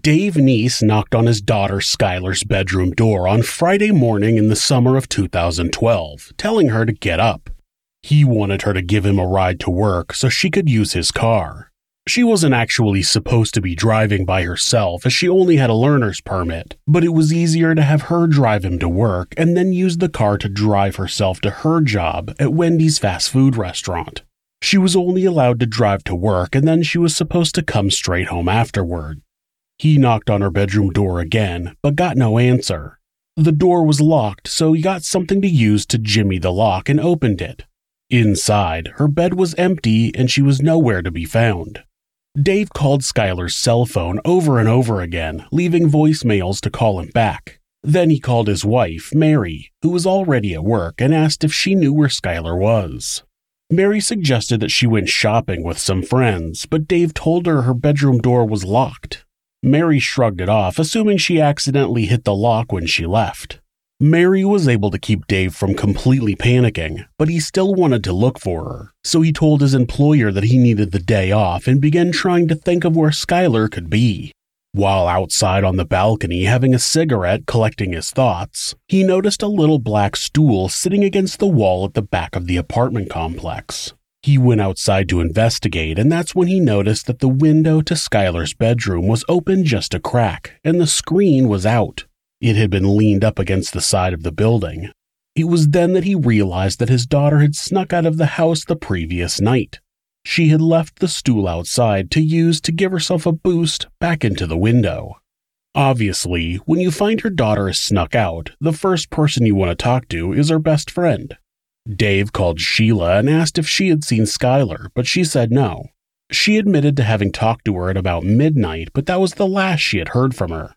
Dave Neese knocked on his daughter Skylar's bedroom door on Friday morning in the summer of 2012, telling her to get up. He wanted her to give him a ride to work so she could use his car. She wasn't actually supposed to be driving by herself as she only had a learner's permit, but it was easier to have her drive him to work and then use the car to drive herself to her job at Wendy's fast food restaurant. She was only allowed to drive to work and then she was supposed to come straight home afterward. He knocked on her bedroom door again, but got no answer. The door was locked, so he got something to use to jimmy the lock and opened it. Inside, her bed was empty and she was nowhere to be found. Dave called Skylar's cell phone over and over again, leaving voicemails to call him back. Then he called his wife, Mary, who was already at work, and asked if she knew where Skylar was. Mary suggested that she went shopping with some friends, but Dave told her her bedroom door was locked. Mary shrugged it off, assuming she accidentally hit the lock when she left. Mary was able to keep Dave from completely panicking, but he still wanted to look for her, so he told his employer that he needed the day off and began trying to think of where Skylar could be. While outside on the balcony having a cigarette collecting his thoughts, he noticed a little black stool sitting against the wall at the back of the apartment complex. He went outside to investigate, and that's when he noticed that the window to Skylar's bedroom was open just a crack, and the screen was out. It had been leaned up against the side of the building. It was then that he realized that his daughter had snuck out of the house the previous night. She had left the stool outside to use to give herself a boost back into the window. Obviously, when you find your daughter has snuck out, the first person you want to talk to is her best friend. Dave called Shelia and asked if she had seen Skylar, but she said no. She admitted to having talked to her at about midnight, but that was the last she had heard from her.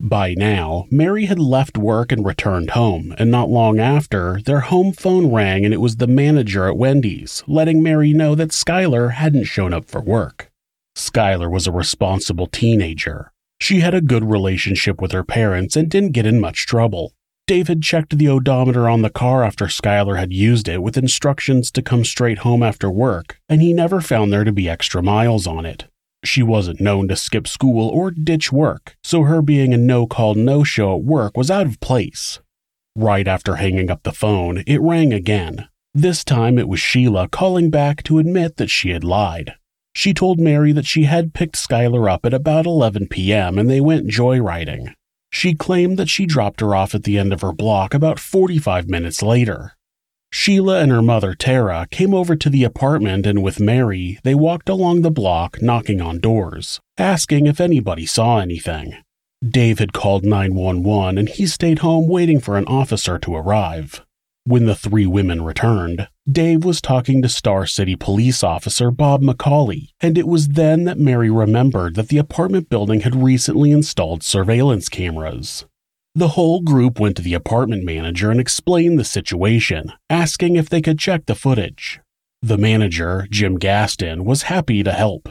By now, Mary had left work and returned home, and not long after, their home phone rang and it was the manager at Wendy's, letting Mary know that Skylar hadn't shown up for work. Skylar was a responsible teenager. She had a good relationship with her parents and didn't get in much trouble. Dave had checked the odometer on the car after Skylar had used it with instructions to come straight home after work, and he never found there to be extra miles on it. She wasn't known to skip school or ditch work, so her being a no call, no show at work was out of place. Right after hanging up the phone, it rang again. This time it was Shelia calling back to admit that she had lied. She told Mary that she had picked Skylar up at about 11 p.m. and they went joyriding. She claimed that she dropped her off at the end of her block about 45 minutes later. Shelia and her mother Tara came over to the apartment and with Mary, they walked along the block knocking on doors, asking if anybody saw anything. Dave had called 911 and he stayed home waiting for an officer to arrive. When the three women returned, Dave was talking to Star City police officer Bob McCauley, and it was then that Mary remembered that the apartment building had recently installed surveillance cameras. The whole group went to the apartment manager and explained the situation, asking if they could check the footage. The manager, Jim Gaston, was happy to help.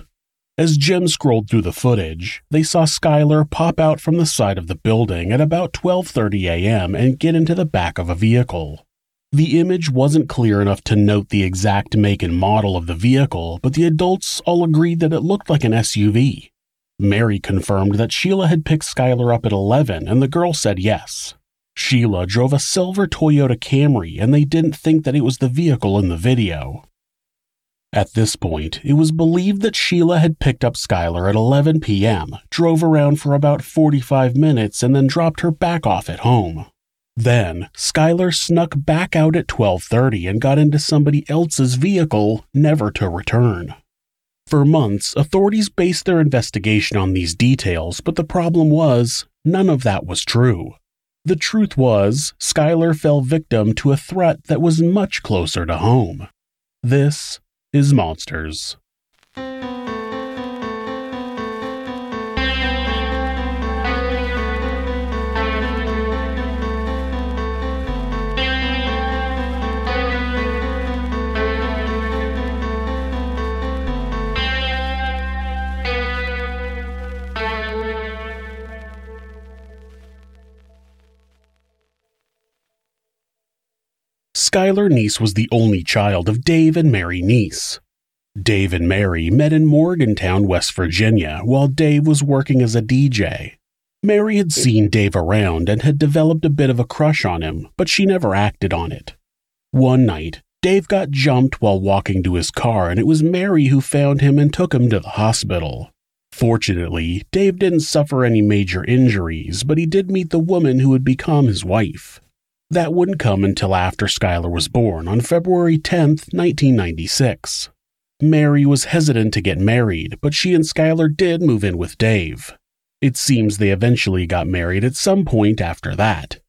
As Jim scrolled through the footage, they saw Skylar pop out from the side of the building at about 12:30 a.m. and get into the back of a vehicle. The image wasn't clear enough to note the exact make and model of the vehicle, but the adults all agreed that it looked like an SUV. Mary confirmed that Shelia had picked Skylar up at 11 and the girl said yes. Shelia drove a silver Toyota Camry and they didn't think that it was the vehicle in the video. At this point, it was believed that Shelia had picked up Skylar at 11 p.m., drove around for about 45 minutes, and then dropped her back off at home. Then, Skylar snuck back out at 12:30 and got into somebody else's vehicle, never to return. For months, authorities based their investigation on these details, but the problem was, none of that was true. The truth was, Skylar fell victim to a threat that was much closer to home. This is Monsters. Skylar Neese was the only child of Dave and Mary Neese. Dave and Mary met in Morgantown, West Virginia, while Dave was working as a DJ. Mary had seen Dave around and had developed a bit of a crush on him, but she never acted on it. One night, Dave got jumped while walking to his car, and it was Mary who found him and took him to the hospital. Fortunately, Dave didn't suffer any major injuries, but he did meet the woman who would become his wife. That wouldn't come until after Skylar was born on February 10, 1996. Mary was hesitant to get married, but she and Skylar did move in with Dave. It seems they eventually got married at some point after that.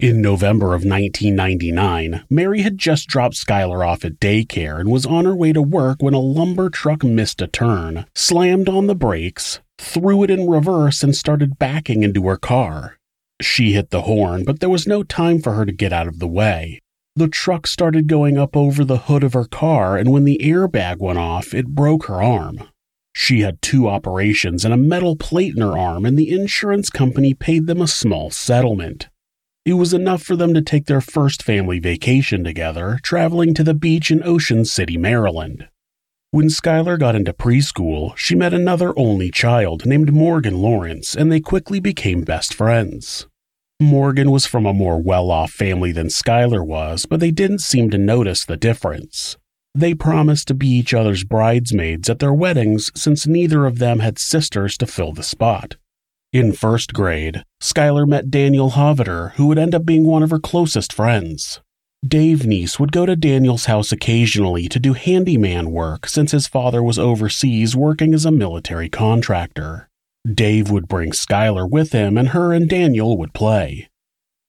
In November of 1999, Mary had just dropped Skylar off at daycare and was on her way to work when a lumber truck missed a turn, slammed on the brakes, threw it in reverse, and started backing into her car. She hit the horn, but there was no time for her to get out of the way. The truck started going up over the hood of her car, and when the airbag went off, it broke her arm. She had two operations and a metal plate in her arm, and the insurance company paid them a small settlement. It was enough for them to take their first family vacation together, traveling to the beach in Ocean City, Maryland. When Skylar got into preschool, she met another only child named Morgan Lawrence, and they quickly became best friends. Morgan was from a more well off family than Skylar was, but they didn't seem to notice the difference. They promised to be each other's bridesmaids at their weddings since neither of them had sisters to fill the spot. In first grade, Skylar met Daniel Hoviter, who would end up being one of her closest friends. Dave Neese would go to Daniel's house occasionally to do handyman work since his father was overseas working as a military contractor. Dave would bring Skylar with him, and her and Daniel would play.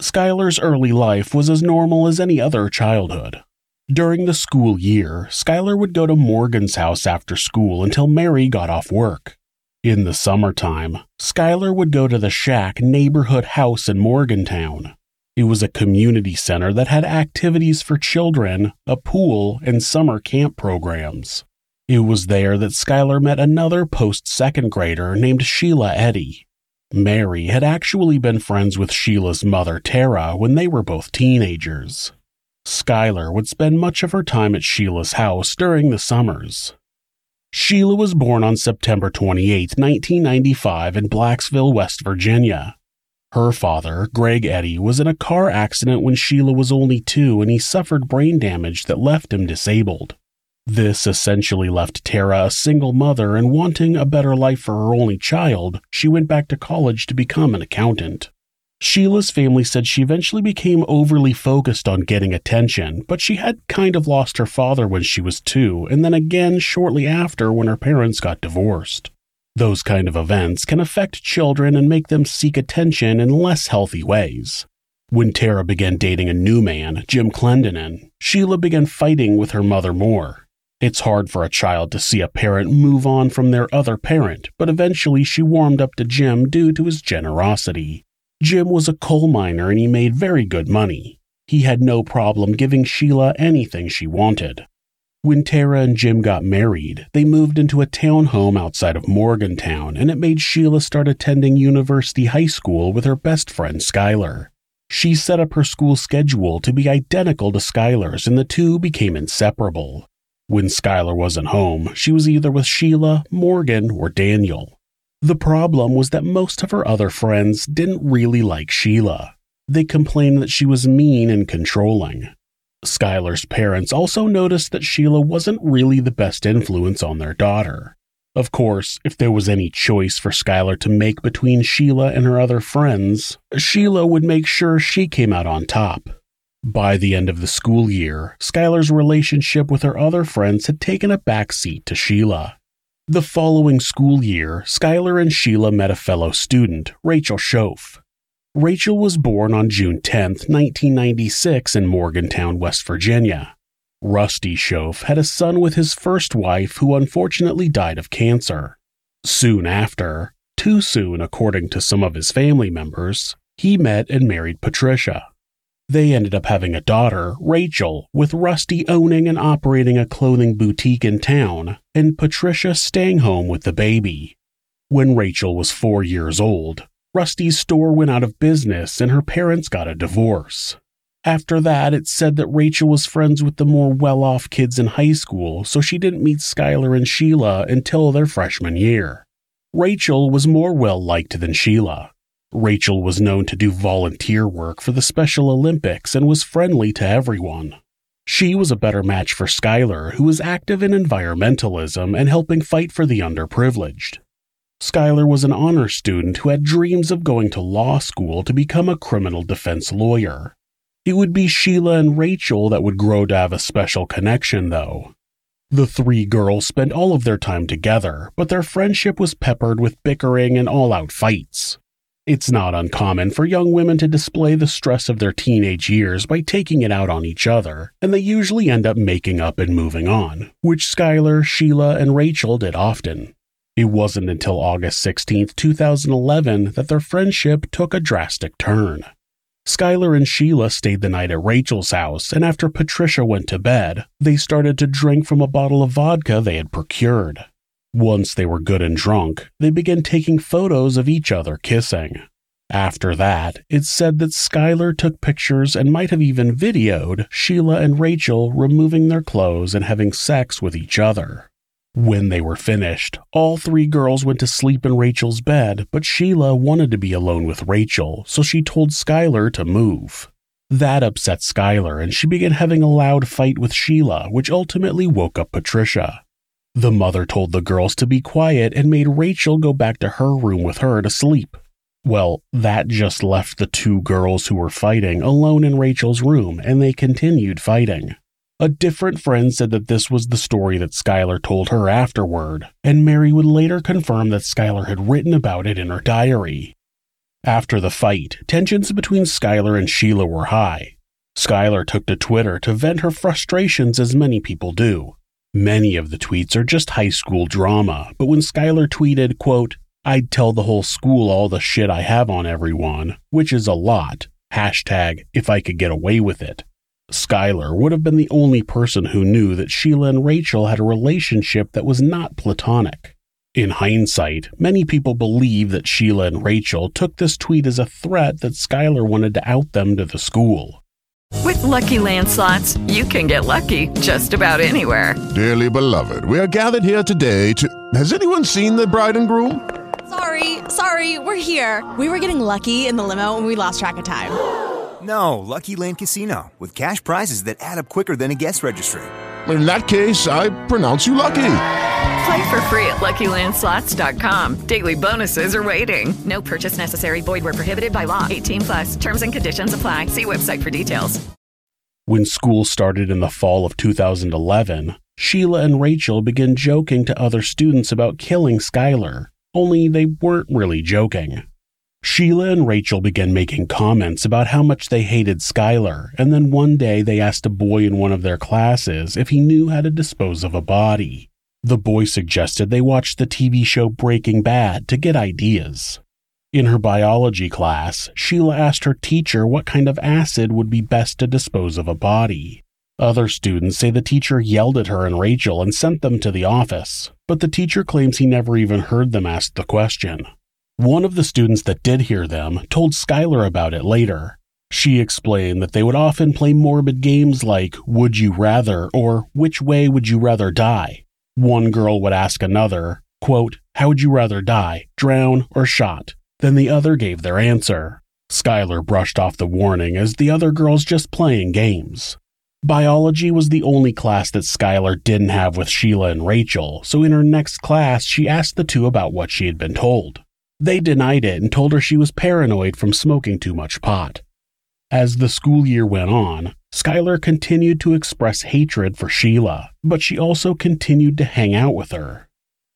Skylar's early life was as normal as any other childhood. During the school year, Skylar would go to Morgan's house after school until Mary got off work. In the summertime, Skylar would go to the Shack neighborhood house in Morgantown. It was a community center that had activities for children, a pool, and summer camp programs. It was there that Skylar met another post second grader named Shelia Eddy. Mary had actually been friends with Shelia's mother, Tara, when they were both teenagers. Skylar would spend much of her time at Shelia's house during the summers. Shelia was born on September 28, 1995, in Blacksville, West Virginia. Her father, Greg Eddy, was in a car accident when Shelia was only two and he suffered brain damage that left him disabled. This essentially left Tara a single mother and wanting a better life for her only child, she went back to college to become an accountant. Shelia's family said she eventually became overly focused on getting attention, but she had kind of lost her father when she was two, and then again shortly after when her parents got divorced. Those kind of events can affect children and make them seek attention in less healthy ways. When Tara began dating a new man, Jim Clendenin, Shelia began fighting with her mother more. It's hard for a child to see a parent move on from their other parent, but eventually she warmed up to Jim due to his generosity. Jim was a coal miner and he made very good money. He had no problem giving Shelia anything she wanted. When Tara and Jim got married, they moved into a townhome outside of Morgantown, and it made Shelia start attending University High School with her best friend Skylar. She set up her school schedule to be identical to Skylar's, and the two became inseparable. When Skylar wasn't home, she was either with Shelia, Morgan, or Daniel. The problem was that most of her other friends didn't really like Shelia. They complained that she was mean and controlling. Skylar's parents also noticed that Shelia wasn't really the best influence on their daughter. Of course, if there was any choice for Skylar to make between Shelia and her other friends, Shelia would make sure she came out on top. By the end of the school year, Skylar's relationship with her other friends had taken a backseat to Shelia. The following school year, Skylar and Shelia met a fellow student, Rachel Shoaf. Rachel was born on June 10, 1996, in Morgantown, West Virginia. Rusty Shoaf had a son with his first wife, who unfortunately died of cancer. Soon after, too soon according to some of his family members, he met and married Patricia. They ended up having a daughter, Rachel, with Rusty owning and operating a clothing boutique in town, and Patricia staying home with the baby. When Rachel was four years old, Rusty's store went out of business and her parents got a divorce. After that, it said that Rachel was friends with the more well off kids in high school, so she didn't meet Skylar and Shelia until their freshman year. Rachel was more well liked than Shelia. Rachel was known to do volunteer work for the Special Olympics and was friendly to everyone. She was a better match for Skylar, who was active in environmentalism and helping fight for the underprivileged. Skylar was an honor student who had dreams of going to law school to become a criminal defense lawyer. It would be Shelia and Rachel that would grow to have a special connection, though. The three girls spent all of their time together, but their friendship was peppered with bickering and all out fights. It's not uncommon for young women to display the stress of their teenage years by taking it out on each other, and they usually end up making up and moving on, which Skylar, Shelia, and Rachel did often. It wasn't until August 16, 2011, that their friendship took a drastic turn. Skylar and Shelia stayed the night at Rachel's house, and after Patricia went to bed, they started to drink from a bottle of vodka they had procured. Once they were good and drunk, they began taking photos of each other kissing. After that, it's said that Skylar took pictures and might have even videoed Shelia and Rachel removing their clothes and having sex with each other. When they were finished, all three girls went to sleep in Rachel's bed, but Shelia wanted to be alone with Rachel, so she told Skylar to move. That upset Skylar, and she began having a loud fight with Shelia, which ultimately woke up Patricia. The mother told the girls to be quiet and made Rachel go back to her room with her to sleep. Well, that just left the two girls who were fighting alone in Rachel's room, and they continued fighting. A different friend said that this was the story that Skylar told her afterward, and Mary would later confirm that Skylar had written about it in her diary. After the fight, tensions between Skylar and Shelia were high. Skylar took to Twitter to vent her frustrations as many people do. Many of the tweets are just high school drama, but when Skylar tweeted, quote, I'd tell the whole school all the shit I have on everyone, which is a lot, hashtag if I could get away with it, Skylar would have been the only person who knew that Shelia and Rachel had a relationship that was not platonic. In hindsight, many people believe that Shelia and Rachel took this tweet as a threat that Skylar wanted to out them to the school. With lucky landslots, you can get lucky just about anywhere. Dearly beloved, we are gathered here today to. Has anyone seen the bride and groom? Sorry, sorry, we're here. We were getting lucky in the limo and we lost track of time. No, Lucky Land Casino, with cash prizes that add up quicker than a guest registry. In that case, I pronounce you lucky. Play for free at LuckyLandSlots.com. Daily bonuses are waiting. No purchase necessary. Void where prohibited by law. 18 plus. Terms and conditions apply. See website for details. When school started in the fall of 2011, Shelia and Rachel began joking to other students about killing Skylar, only they weren't really joking. Shelia and Rachel began making comments about how much they hated Skylar, and then one day they asked a boy in one of their classes if he knew how to dispose of a body. The boy suggested they watch the TV show Breaking Bad to get ideas. In her biology class, Shelia asked her teacher what kind of acid would be best to dispose of a body. Other students say the teacher yelled at her and Rachel and sent them to the office, but the teacher claims he never even heard them ask the question. One of the students that did hear them told Skylar about it later. She explained that they would often play morbid games like Would You Rather or Which Way Would You Rather Die? One girl would ask another, quote, How would you rather die, drown or shot? Then the other gave their answer. Skylar brushed off the warning as the other girls just playing games. Biology was the only class that Skylar didn't have with Shelia and Rachel, so in her next class she asked the two about what she had been told. They denied it and told her she was paranoid from smoking too much pot. As the school year went on, Skylar continued to express hatred for Shelia, but she also continued to hang out with her.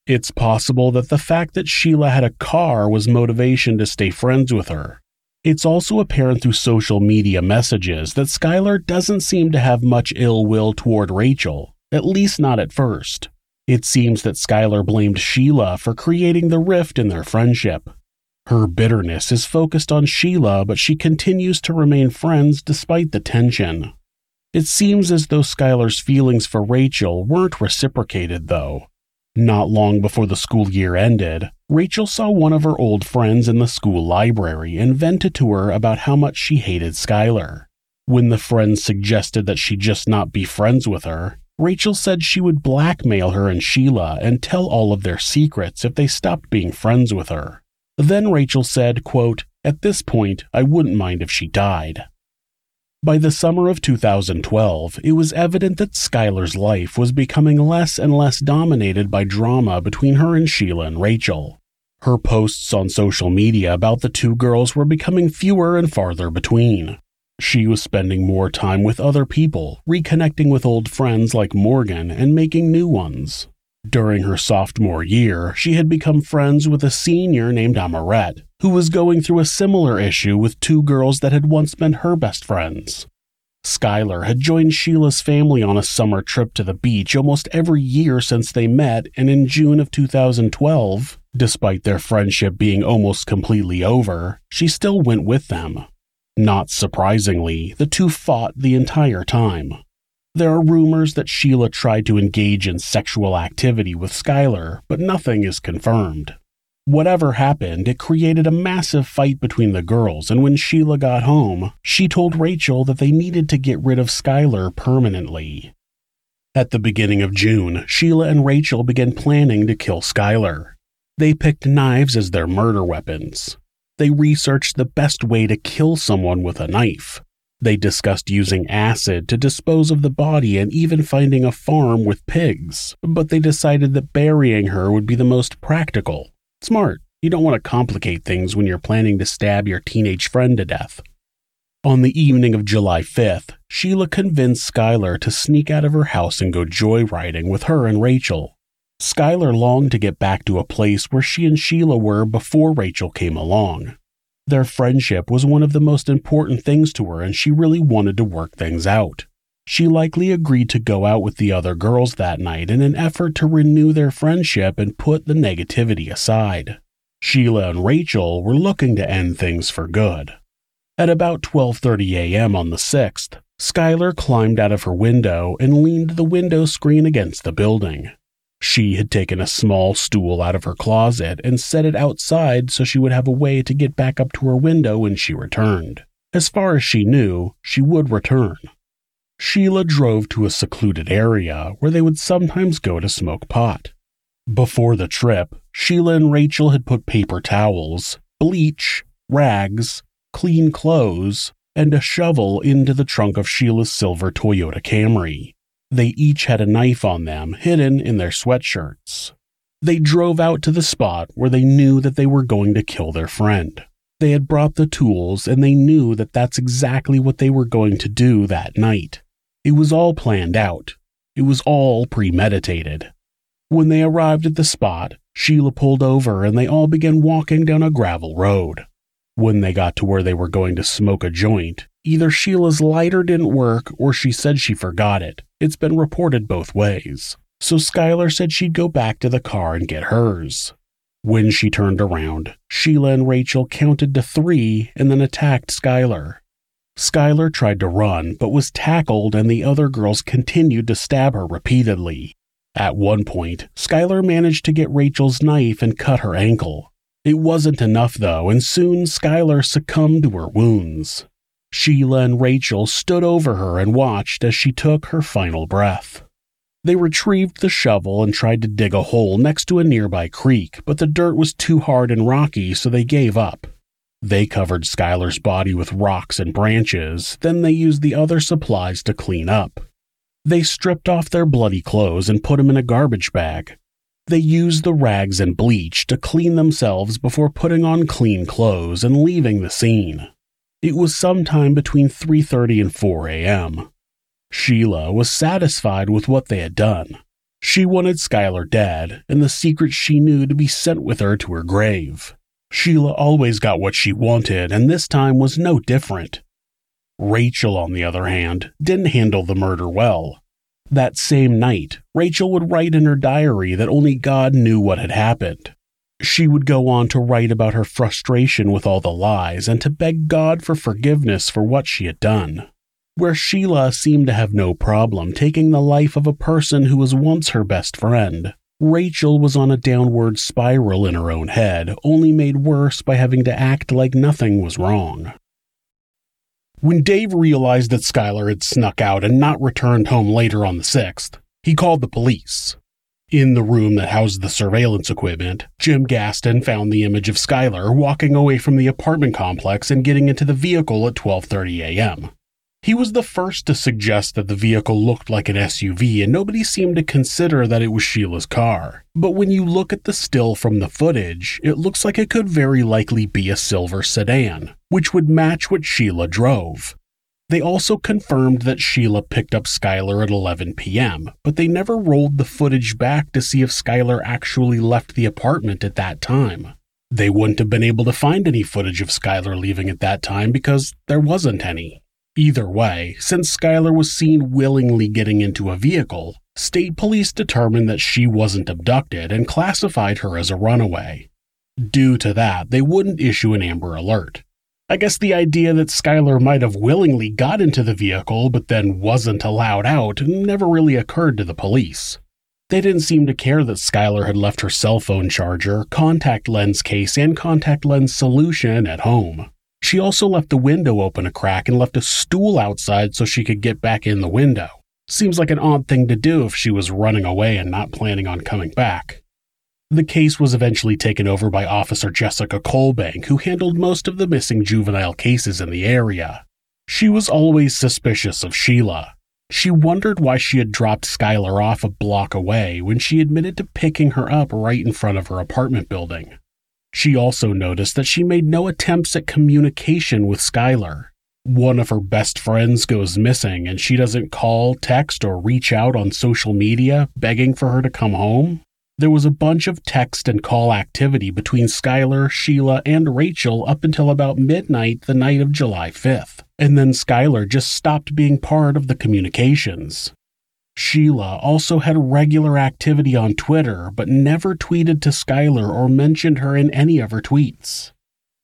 It's possible that the fact that Shelia had a car was motivation to stay friends with her. It's also apparent through social media messages that Skylar doesn't seem to have much ill will toward Rachel, at least not at first. It seems that Skylar blamed Shelia for creating the rift in their friendship. Her bitterness is focused on Shelia, but she continues to remain friends despite the tension. It seems as though Skylar's feelings for Rachel weren't reciprocated, though. Not long before the school year ended, Rachel saw one of her old friends in the school library and vented to her about how much she hated Skylar. When the friend suggested that she just not be friends with her, Rachel said she would blackmail her and Shelia and tell all of their secrets if they stopped being friends with her. Then Rachel said, quote, At this point, I wouldn't mind if she died. By the summer of 2012, it was evident that Skylar's life was becoming less and less dominated by drama between her and Shelia and Rachel. Her posts on social media about the two girls were becoming fewer and farther between. She was spending more time with other people, reconnecting with old friends like Morgan and making new ones. During her sophomore year, she had become friends with a senior named Amarette, who was going through a similar issue with two girls that had once been her best friends. Skylar had joined Shelia's family on a summer trip to the beach almost every year since they met, and in June of 2012, despite their friendship being almost completely over, she still went with them. Not surprisingly, the two fought the entire time. There are rumors that Shelia tried to engage in sexual activity with Skylar, but nothing is confirmed. Whatever happened, it created a massive fight between the girls, and when Shelia got home, she told Rachel that they needed to get rid of Skylar permanently. At the beginning of June, Shelia and Rachel began planning to kill Skylar. They picked knives as their murder weapons. They researched the best way to kill someone with a knife. They discussed using acid to dispose of the body and even finding a farm with pigs, but they decided that burying her would be the most practical. Smart. You don't want to complicate things when you're planning to stab your teenage friend to death. On the evening of July 5th, Shelia convinced Skylar to sneak out of her house and go joyriding with her and Rachel. Skylar longed to get back to a place where she and Shelia were before Rachel came along. Their friendship was one of the most important things to her, and she really wanted to work things out. She likely agreed to go out with the other girls that night in an effort to renew their friendship and put the negativity aside. Shelia and Rachel were looking to end things for good. At about 12:30 a.m. on the 6th, Skylar climbed out of her window and leaned the window screen against the building. She had taken a small stool out of her closet and set it outside so she would have a way to get back up to her window when she returned. As far as she knew, she would return. Shelia drove to a secluded area where they would sometimes go to smoke pot. Before the trip, Shelia and Rachel had put paper towels, bleach, rags, clean clothes, and a shovel into the trunk of Shelia's silver Toyota Camry. They each had a knife on them, hidden in their sweatshirts. They drove out to the spot where they knew that they were going to kill their friend. They had brought the tools and they knew that that's exactly what they were going to do that night. It was all planned out. It was all premeditated. When they arrived at the spot, Shelia pulled over and they all began walking down a gravel road. When they got to where they were going to smoke a joint, either Shelia's lighter didn't work or she said she forgot it. It's been reported both ways. So Skylar said she'd go back to the car and get hers. When she turned around, Shelia and Rachel counted to three and then attacked Skylar. Skylar tried to run, but was tackled, and the other girls continued to stab her repeatedly. At one point, Skylar managed to get Rachel's knife and cut her ankle. It wasn't enough, though, and soon Skylar succumbed to her wounds. Shelia and Rachel stood over her and watched as she took her final breath. They retrieved the shovel and tried to dig a hole next to a nearby creek, but the dirt was too hard and rocky, so they gave up. They covered Skylar's body with rocks and branches, then they used the other supplies to clean up. They stripped off their bloody clothes and put them in a garbage bag. They used the rags and bleach to clean themselves before putting on clean clothes and leaving the scene. It was sometime between 3:30 and 4 a.m. Shelia was satisfied with what they had done. She wanted Skylar dead and the secret she knew to be sent with her to her grave. Shelia always got what she wanted, and this time was no different. Rachel, on the other hand, didn't handle the murder well. That same night, Rachel would write in her diary that only God knew what had happened. She would go on to write about her frustration with all the lies and to beg God for forgiveness for what she had done. Where Shelia seemed to have no problem taking the life of a person who was once her best friend, Rachel was on a downward spiral in her own head, only made worse by having to act like nothing was wrong. When Dave realized that Skylar had snuck out and not returned home later on the 6th, he called the police. In the room that housed the surveillance equipment, Jim Gaston found the image of Skylar walking away from the apartment complex and getting into the vehicle at 12:30 a.m. He was the first to suggest that the vehicle looked like an SUV and nobody seemed to consider that it was Shelia's car. But when you look at the still from the footage, it looks like it could very likely be a silver sedan, which would match what Shelia drove. They also confirmed that Shelia picked up Skylar at 11 p.m., but they never rolled the footage back to see if Skylar actually left the apartment at that time. They wouldn't have been able to find any footage of Skylar leaving at that time because there wasn't any. Either way, since Skylar was seen willingly getting into a vehicle, state police determined that she wasn't abducted and classified her as a runaway. Due to that, they wouldn't issue an Amber Alert. I guess the idea that Skylar might have willingly got into the vehicle but then wasn't allowed out never really occurred to the police. They didn't seem to care that Skylar had left her cell phone charger, contact lens case, and contact lens solution at home. She also left the window open a crack and left a stool outside so she could get back in the window. Seems like an odd thing to do if she was running away and not planning on coming back. The case was eventually taken over by Officer Jessica Colebank, who handled most of the missing juvenile cases in the area. She was always suspicious of Shelia. She wondered why she had dropped Skylar off a block away when she admitted to picking her up right in front of her apartment building. She also noticed that she made no attempts at communication with Skylar. One of her best friends goes missing and she doesn't call, text, or reach out on social media begging for her to come home. There was a bunch of text and call activity between Skylar, Shelia, and Rachel up until about midnight the night of July 5th, and then Skylar just stopped being part of the communications. Shelia also had regular activity on Twitter, but never tweeted to Skylar or mentioned her in any of her tweets.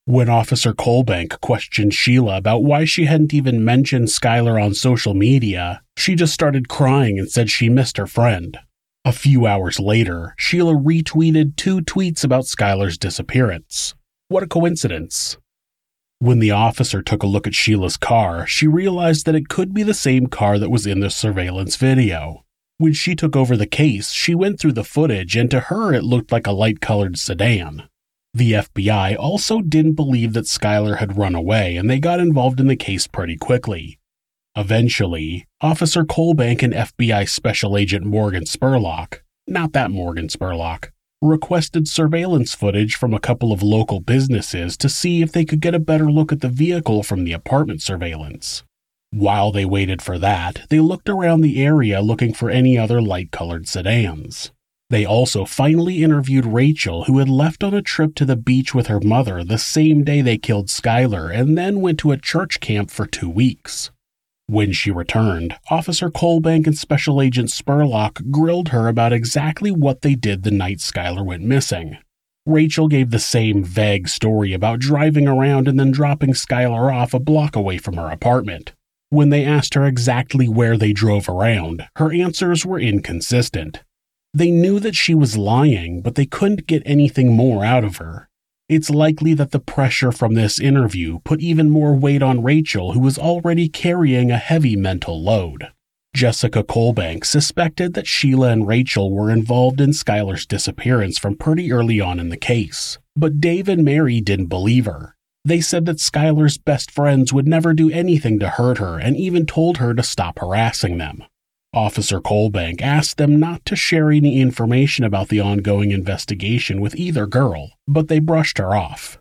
When Officer Colebank questioned Shelia about why she hadn't even mentioned Skylar on social media, she just started crying and said she missed her friend. A few hours later, Shelia retweeted two tweets about Skylar's disappearance. What a coincidence. When the officer took a look at Shelia's car, she realized that it could be the same car that was in the surveillance video. When she took over the case, she went through the footage, and to her it looked like a light colored sedan. The FBI also didn't believe that Skylar had run away, and they got involved in the case pretty quickly. Eventually, Officer Colebank and FBI Special Agent Morgan Spurlock, not that Morgan Spurlock, requested surveillance footage from a couple of local businesses to see if they could get a better look at the vehicle from the apartment surveillance. While they waited for that, they looked around the area looking for any other light colored sedans. They also finally interviewed Rachel, who had left on a trip to the beach with her mother the same day they killed Skylar and then went to a church camp for two weeks. When she returned, Officer Colebank and Special Agent Spurlock grilled her about exactly what they did the night Skylar went missing. Rachel gave the same vague story about driving around and then dropping Skylar off a block away from her apartment. When they asked her exactly where they drove around, her answers were inconsistent. They knew that she was lying, but they couldn't get anything more out of her. It's likely that the pressure from this interview put even more weight on Rachel, who was already carrying a heavy mental load. Jessica Colebank suspected that Shelia and Rachel were involved in Skylar's disappearance from pretty early on in the case, but Dave and Mary didn't believe her. They said that Skylar's best friends would never do anything to hurt her and even told her to stop harassing them. Officer Colebank asked them not to share any information about the ongoing investigation with either girl, but they brushed her off.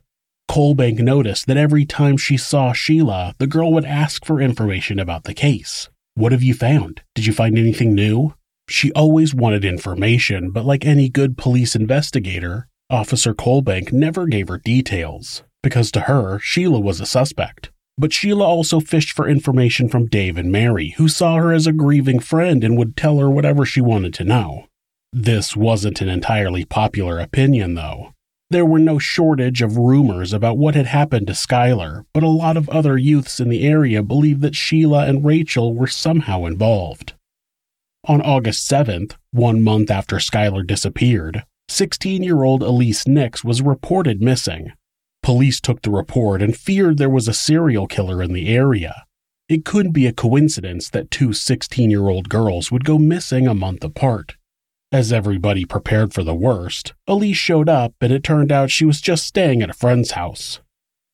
Colebank noticed that every time she saw Shelia, the girl would ask for information about the case. What have you found? Did you find anything new? She always wanted information, but like any good police investigator, Officer Colebank never gave her details, because to her, Shelia was a suspect. But Shelia also fished for information from Dave and Mary, who saw her as a grieving friend and would tell her whatever she wanted to know. This wasn't an entirely popular opinion, though. There were no shortage of rumors about what had happened to Skylar, but a lot of other youths in the area believed that Shelia and Rachel were somehow involved. On August 7th, one month after Skylar disappeared, 16 year old Elise Nix was reported missing. Police took the report and feared there was a serial killer in the area. It couldn't be a coincidence that two 16 year old girls would go missing a month apart. As everybody prepared for the worst, Elise showed up and it turned out she was just staying at a friend's house.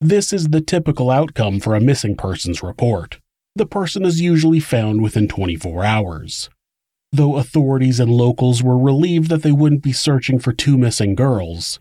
This is the typical outcome for a missing persons report. The person is usually found within 24 hours. Though authorities and locals were relieved that they wouldn't be searching for two missing girls,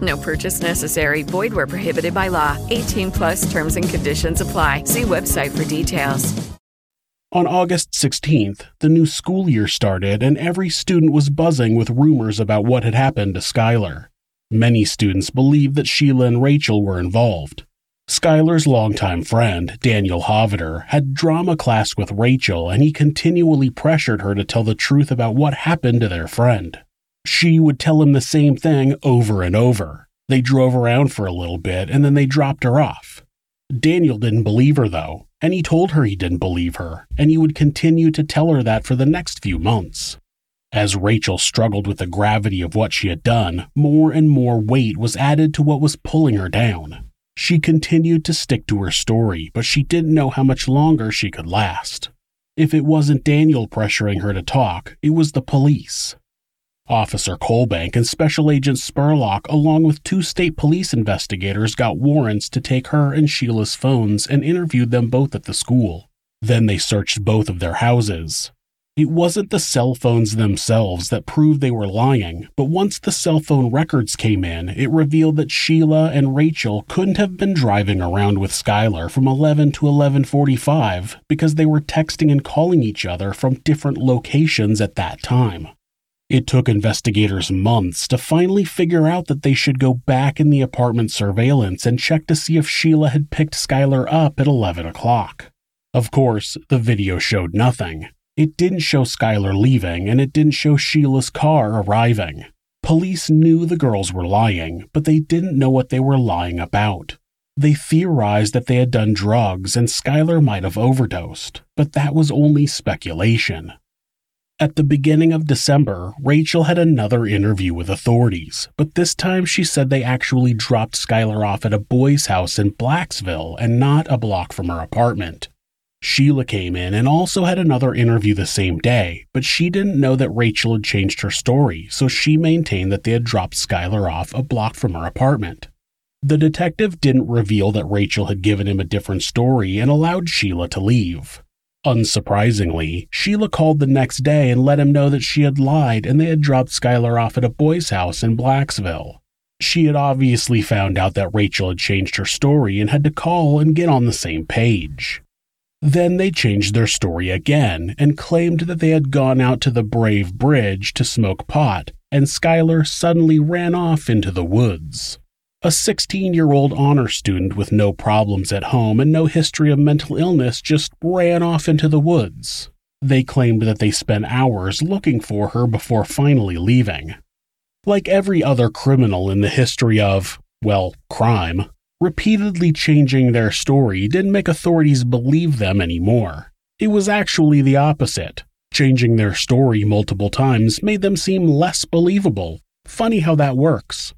No purchase necessary. Void where prohibited by law. 18 plus terms and conditions apply. See website for details. On August 16th, the new school year started and every student was buzzing with rumors about what had happened to Skylar. Many students believed that Shelia and Rachel were involved. Skylar's longtime friend, Daniel Hoveter, had drama class with Rachel and he continually pressured her to tell the truth about what happened to their friend. She would tell him the same thing over and over. They drove around for a little bit and then they dropped her off. Daniel didn't believe her though, and he told her he didn't believe her, and he would continue to tell her that for the next few months. As Rachel struggled with the gravity of what she had done, more and more weight was added to what was pulling her down. She continued to stick to her story, but she didn't know how much longer she could last. If it wasn't Daniel pressuring her to talk, it was the police. Officer Colebank and Special Agent Spurlock, along with two state police investigators, got warrants to take her and Shelia's phones and interviewed them both at the school. Then they searched both of their houses. It wasn't the cell phones themselves that proved they were lying, but once the cell phone records came in, it revealed that Shelia and Rachel couldn't have been driving around with Skylar from 11 to 11:45 because they were texting and calling each other from different locations at that time. It took investigators months to finally figure out that they should go back in the apartment surveillance and check to see if Shelia had picked Skylar up at 11 o'clock. Of course, the video showed nothing. It didn't show Skylar leaving, and it didn't show Shelia's car arriving. Police knew the girls were lying, but they didn't know what they were lying about. They theorized that they had done drugs and Skylar might have overdosed, but that was only speculation. At the beginning of December, Rachel had another interview with authorities, but this time she said they actually dropped Skylar off at a boy's house in Blacksville and not a block from her apartment. Shelia came in and also had another interview the same day, but she didn't know that Rachel had changed her story, so she maintained that they had dropped Skylar off a block from her apartment. The detective didn't reveal that Rachel had given him a different story and allowed Shelia to leave. Unsurprisingly, Shelia called the next day and let him know that she had lied and they had dropped Skylar off at a boy's house in Blacksville. She had obviously found out that Rachel had changed her story and had to call and get on the same page. Then they changed their story again and claimed that they had gone out to the Brave Bridge to smoke pot, and Skylar suddenly ran off into the woods. A 16 year old honor student with no problems at home and no history of mental illness just ran off into the woods. They claimed that they spent hours looking for her before finally leaving. Like every other criminal in the history of, well, crime, repeatedly changing their story didn't make authorities believe them anymore. It was actually the opposite. Changing their story multiple times made them seem less believable. Funny how that works.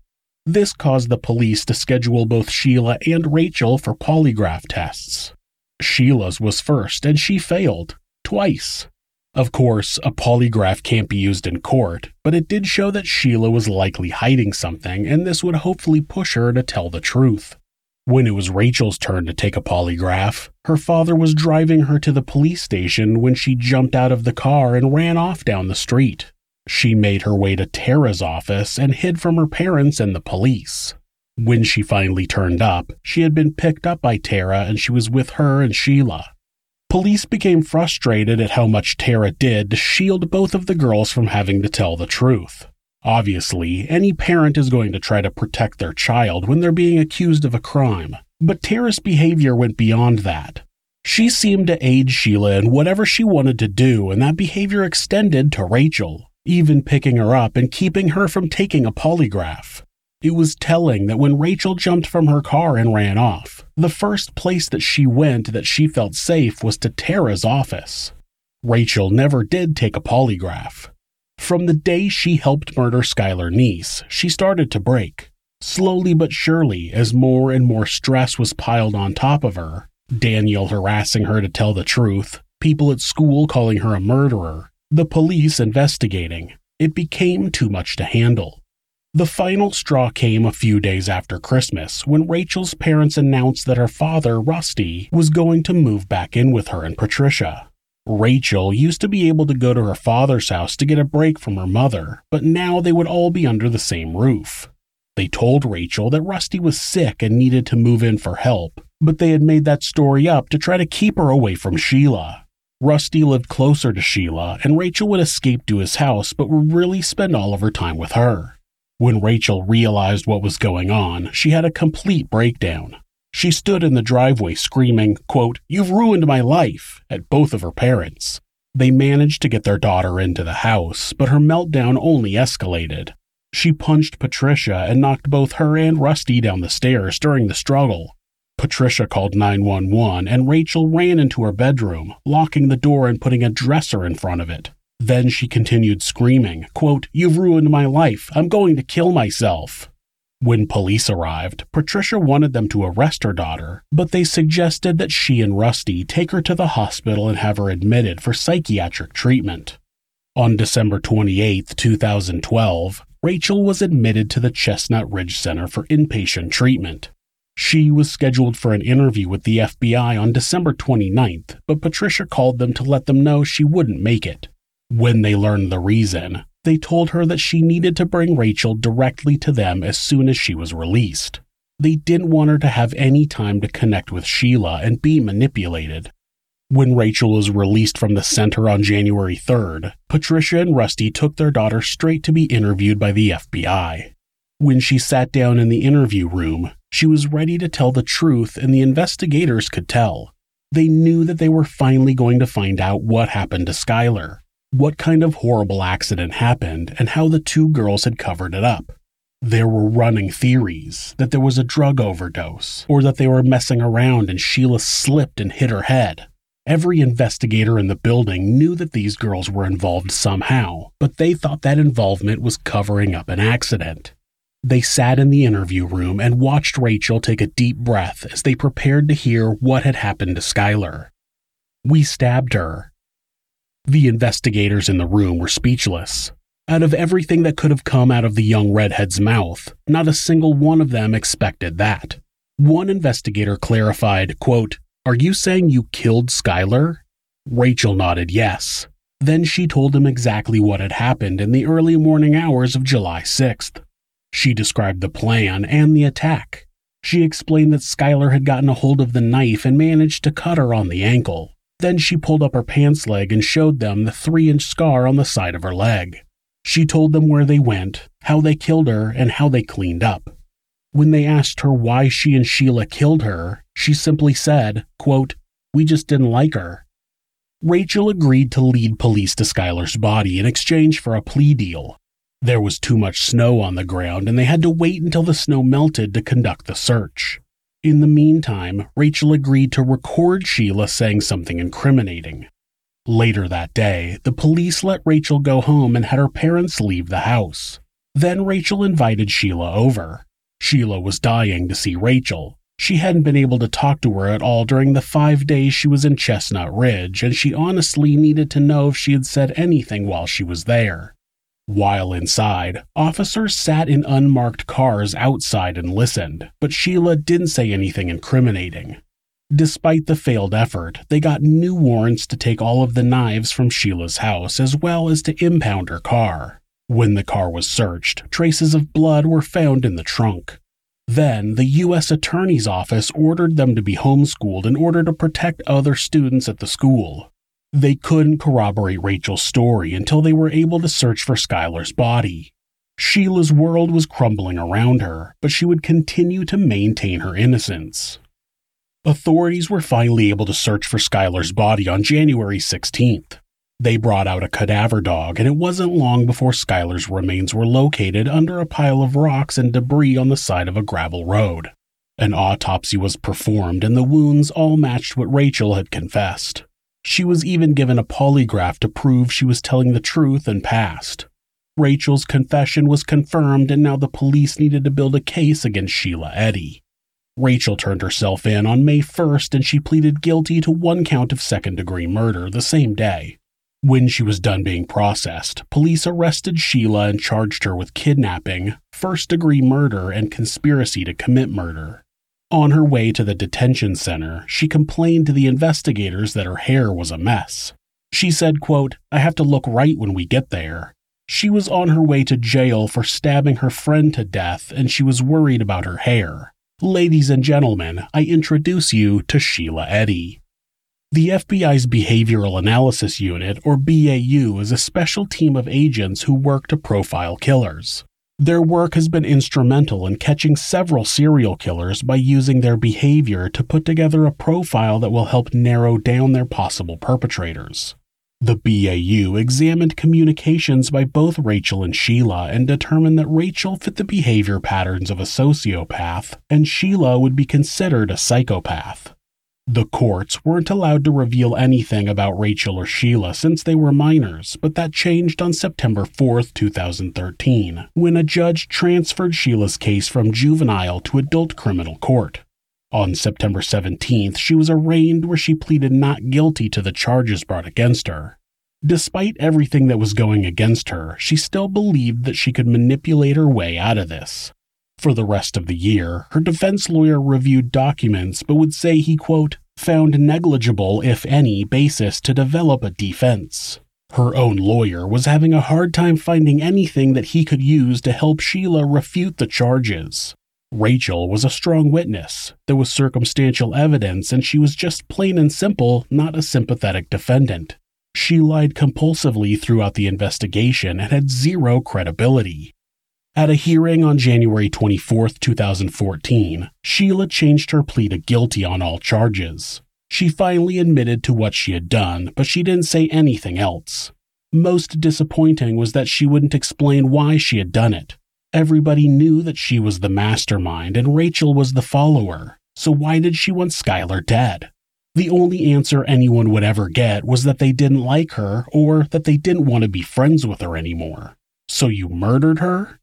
This caused the police to schedule both Shelia and Rachel for polygraph tests. Shelia's was first, and she failed twice. Of course, a polygraph can't be used in court, but it did show that Shelia was likely hiding something, and this would hopefully push her to tell the truth. When it was Rachel's turn to take a polygraph, her father was driving her to the police station when she jumped out of the car and ran off down the street. She made her way to Tara's office and hid from her parents and the police. When she finally turned up, she had been picked up by Tara and she was with her and Shelia. Police became frustrated at how much Tara did to shield both of the girls from having to tell the truth. Obviously, any parent is going to try to protect their child when they're being accused of a crime, but Tara's behavior went beyond that. She seemed to aid Shelia in whatever she wanted to do, and that behavior extended to Rachel, even picking her up and keeping her from taking a polygraph. It was telling that when Rachel jumped from her car and ran off, the first place that she went that she felt safe was to Tara's office. Rachel never did take a polygraph. From the day she helped murder Skylar Neese, she started to break. Slowly but surely, as more and more stress was piled on top of her, Daniel harassing her to tell the truth, people at school calling her a murderer, the police investigating. It became too much to handle. The final straw came a few days after Christmas when Rachel's parents announced that her father, Rusty, was going to move back in with her and Patricia. Rachel used to be able to go to her father's house to get a break from her mother, but now they would all be under the same roof. They told Rachel that Rusty was sick and needed to move in for help, but they had made that story up to try to keep her away from Shelia. Rusty lived closer to Shelia, and Rachel would escape to his house but would really spend all of her time with her. When Rachel realized what was going on, she had a complete breakdown. She stood in the driveway screaming, quote, You've ruined my life, at both of her parents. They managed to get their daughter into the house, but her meltdown only escalated. She punched Patricia and knocked both her and Rusty down the stairs during the struggle. Patricia called 911 and Rachel ran into her bedroom, locking the door and putting a dresser in front of it. Then she continued screaming, quote, You've ruined my life. I'm going to kill myself. When police arrived, Patricia wanted them to arrest her daughter, but they suggested that she and Rusty take her to the hospital and have her admitted for psychiatric treatment. On December 28, 2012, Rachel was admitted to the Chestnut Ridge Center for inpatient treatment. She was scheduled for an interview with the FBI on December 29th, but Patricia called them to let them know she wouldn't make it. When they learned the reason, they told her that she needed to bring Rachel directly to them as soon as she was released. They didn't want her to have any time to connect with Shelia and be manipulated. When Rachel was released from the center on January 3rd, Patricia and Rusty took their daughter straight to be interviewed by the FBI. When she sat down in the interview room, she was ready to tell the truth, and the investigators could tell. They knew that they were finally going to find out what happened to Skylar, what kind of horrible accident happened, and how the two girls had covered it up. There were running theories that there was a drug overdose, or that they were messing around and Shelia slipped and hit her head. Every investigator in the building knew that these girls were involved somehow, but they thought that involvement was covering up an accident. They sat in the interview room and watched Rachel take a deep breath as they prepared to hear what had happened to Skylar. We stabbed her. The investigators in the room were speechless. Out of everything that could have come out of the young redhead's mouth, not a single one of them expected that. One investigator clarified, quote, Are you saying you killed Skylar? Rachel nodded yes. Then she told him exactly what had happened in the early morning hours of July 6th. She described the plan and the attack. She explained that Skylar had gotten a hold of the knife and managed to cut her on the ankle. Then she pulled up her pants leg and showed them the three inch scar on the side of her leg. She told them where they went, how they killed her, and how they cleaned up. When they asked her why she and Shelia killed her, she simply said, quote, We just didn't like her. Rachel agreed to lead police to Skylar's body in exchange for a plea deal. There was too much snow on the ground, and they had to wait until the snow melted to conduct the search. In the meantime, Rachel agreed to record Shelia saying something incriminating. Later that day, the police let Rachel go home and had her parents leave the house. Then Rachel invited Shelia over. Shelia was dying to see Rachel. She hadn't been able to talk to her at all during the five days she was in Chestnut Ridge, and she honestly needed to know if she had said anything while she was there. While inside, officers sat in unmarked cars outside and listened, but Shelia didn't say anything incriminating. Despite the failed effort, they got new warrants to take all of the knives from Shelia's house as well as to impound her car. When the car was searched, traces of blood were found in the trunk. Then, the U.S. Attorney's Office ordered them to be homeschooled in order to protect other students at the school. They couldn't corroborate Rachel's story until they were able to search for Skylar's body. Shelia's world was crumbling around her, but she would continue to maintain her innocence. Authorities were finally able to search for Skylar's body on January 16th. They brought out a cadaver dog, and it wasn't long before Skylar's remains were located under a pile of rocks and debris on the side of a gravel road. An autopsy was performed, and the wounds all matched what Rachel had confessed. She was even given a polygraph to prove she was telling the truth and passed. Rachel's confession was confirmed, and now the police needed to build a case against Shelia Eddy. Rachel turned herself in on May 1st and she pleaded guilty to one count of second degree murder the same day. When she was done being processed, police arrested Shelia and charged her with kidnapping, first degree murder, and conspiracy to commit murder. On her way to the detention center, she complained to the investigators that her hair was a mess. She said, quote, I have to look right when we get there. She was on her way to jail for stabbing her friend to death and she was worried about her hair. Ladies and gentlemen, I introduce you to Shelia Eddy. The FBI's Behavioral Analysis Unit, or BAU, is a special team of agents who work to profile killers. Their work has been instrumental in catching several serial killers by using their behavior to put together a profile that will help narrow down their possible perpetrators. The BAU examined communications by both Rachel and Shelia and determined that Rachel fit the behavior patterns of a sociopath and Shelia would be considered a psychopath. The courts weren't allowed to reveal anything about Rachel or Shelia since they were minors, but that changed on September 4, 2013, when a judge transferred Shelia's case from juvenile to adult criminal court. On September 17th, she was arraigned where she pleaded not guilty to the charges brought against her. Despite everything that was going against her, she still believed that she could manipulate her way out of this. For the rest of the year, her defense lawyer reviewed documents but would say he, quote, found negligible, if any, basis to develop a defense. Her own lawyer was having a hard time finding anything that he could use to help Shelia refute the charges. Rachel was a strong witness. There was circumstantial evidence, and she was just plain and simple not a sympathetic defendant. She lied compulsively throughout the investigation and had zero credibility. At a hearing on January 24, 2014, Shelia changed her plea to guilty on all charges. She finally admitted to what she had done, but she didn't say anything else. Most disappointing was that she wouldn't explain why she had done it. Everybody knew that she was the mastermind and Rachel was the follower, so why did she want Skylar dead? The only answer anyone would ever get was that they didn't like her or that they didn't want to be friends with her anymore. So you murdered her?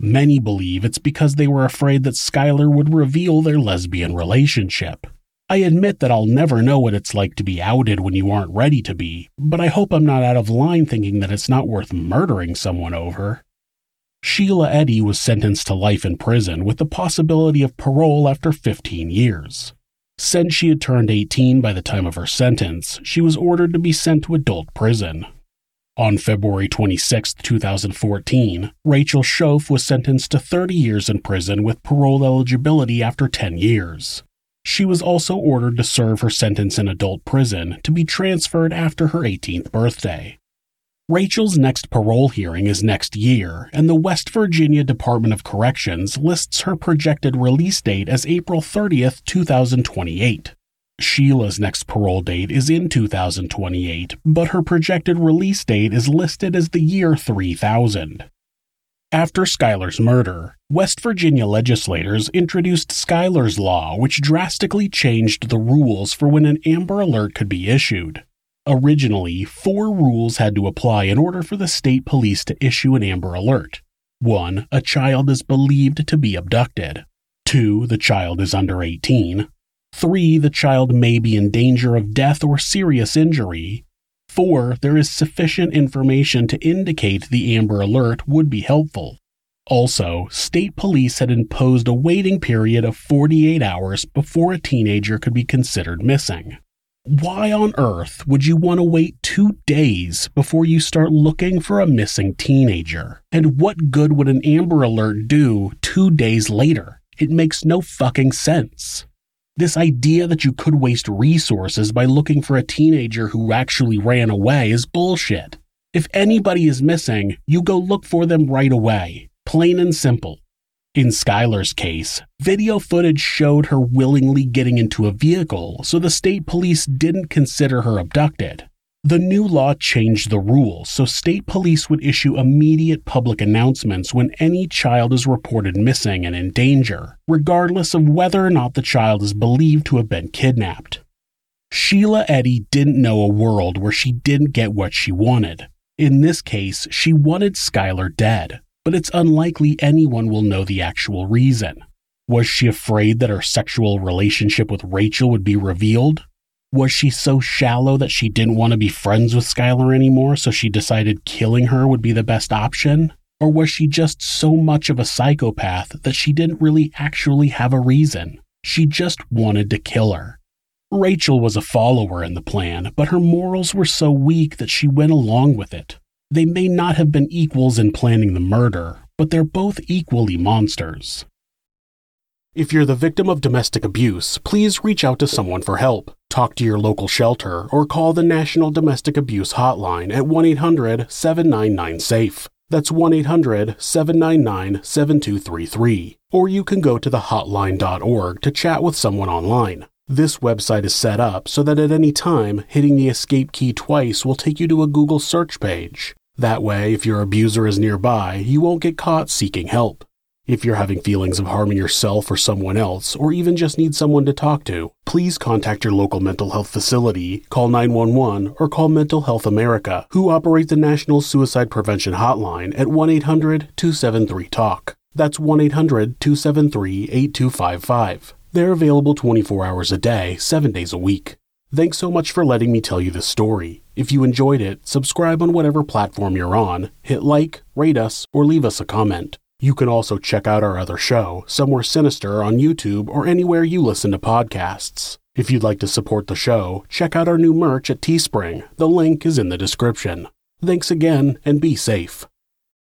Many believe it's because they were afraid that Skylar would reveal their lesbian relationship. I admit that I'll never know what it's like to be outed when you aren't ready to be, but I hope I'm not out of line thinking that it's not worth murdering someone over. Shelia Eddy was sentenced to life in prison with the possibility of parole after 15 years. Since she had turned 18 by the time of her sentence, she was ordered to be sent to adult prison, on February 26, 2014, Rachel Shoaf was sentenced to 30 years in prison with parole eligibility after 10 years. She was also ordered to serve her sentence in adult prison to be transferred after her 18th birthday. Rachel's next parole hearing is next year, and the West Virginia Department of Corrections lists her projected release date as April 30, 2028. Shelia's next parole date is in 2028, but her projected release date is listed as the year 3000. After Skylar's murder, West Virginia legislators introduced Skylar's Law, which drastically changed the rules for when an Amber Alert could be issued. Originally, four rules had to apply in order for the state police to issue an Amber Alert. 1. A child is believed to be abducted. 2. The child is under 18. Three, the child may be in danger of death or serious injury. Four, there is sufficient information to indicate the Amber Alert would be helpful. Also, state police had imposed a waiting period of 48 hours before a teenager could be considered missing. Why on earth would you want to wait two days before you start looking for a missing teenager? And what good would an Amber Alert do two days later? It makes no fucking sense. This idea that you could waste resources by looking for a teenager who actually ran away is bullshit. If anybody is missing, you go look for them right away. Plain and simple. In Skylar's case, video footage showed her willingly getting into a vehicle, so the state police didn't consider her abducted. The new law changed the rules, so state police would issue immediate public announcements when any child is reported missing and in danger, regardless of whether or not the child is believed to have been kidnapped. Shelia Eddy didn't know a world where she didn't get what she wanted. In this case, she wanted Skylar dead, but it's unlikely anyone will know the actual reason. Was she afraid that her sexual relationship with Rachel would be revealed? Was she so shallow that she didn't want to be friends with Skylar anymore, so she decided killing her would be the best option? Or was she just so much of a psychopath that she didn't really actually have a reason? She just wanted to kill her. Rachel was a follower in the plan, but her morals were so weak that she went along with it. They may not have been equals in planning the murder, but they're both equally monsters. If you're the victim of domestic abuse, please reach out to someone for help. Talk to your local shelter or call the National Domestic Abuse Hotline at 1 800 799 SAFE. That's 1 800 799 7233. Or you can go to thehotline.org to chat with someone online. This website is set up so that at any time, hitting the escape key twice will take you to a Google search page. That way, if your abuser is nearby, you won't get caught seeking help. If you're having feelings of harming yourself or someone else, or even just need someone to talk to, please contact your local mental health facility, call 911, or call Mental Health America, who operate the National Suicide Prevention Hotline at 1 800 273 TALK. That's 1 800 273 8255. They're available 24 hours a day, 7 days a week. Thanks so much for letting me tell you this story. If you enjoyed it, subscribe on whatever platform you're on, hit like, rate us, or leave us a comment. You can also check out our other show, Somewhere Sinister, on YouTube or anywhere you listen to podcasts. If you'd like to support the show, check out our new merch at Teespring. The link is in the description. Thanks again, and be safe.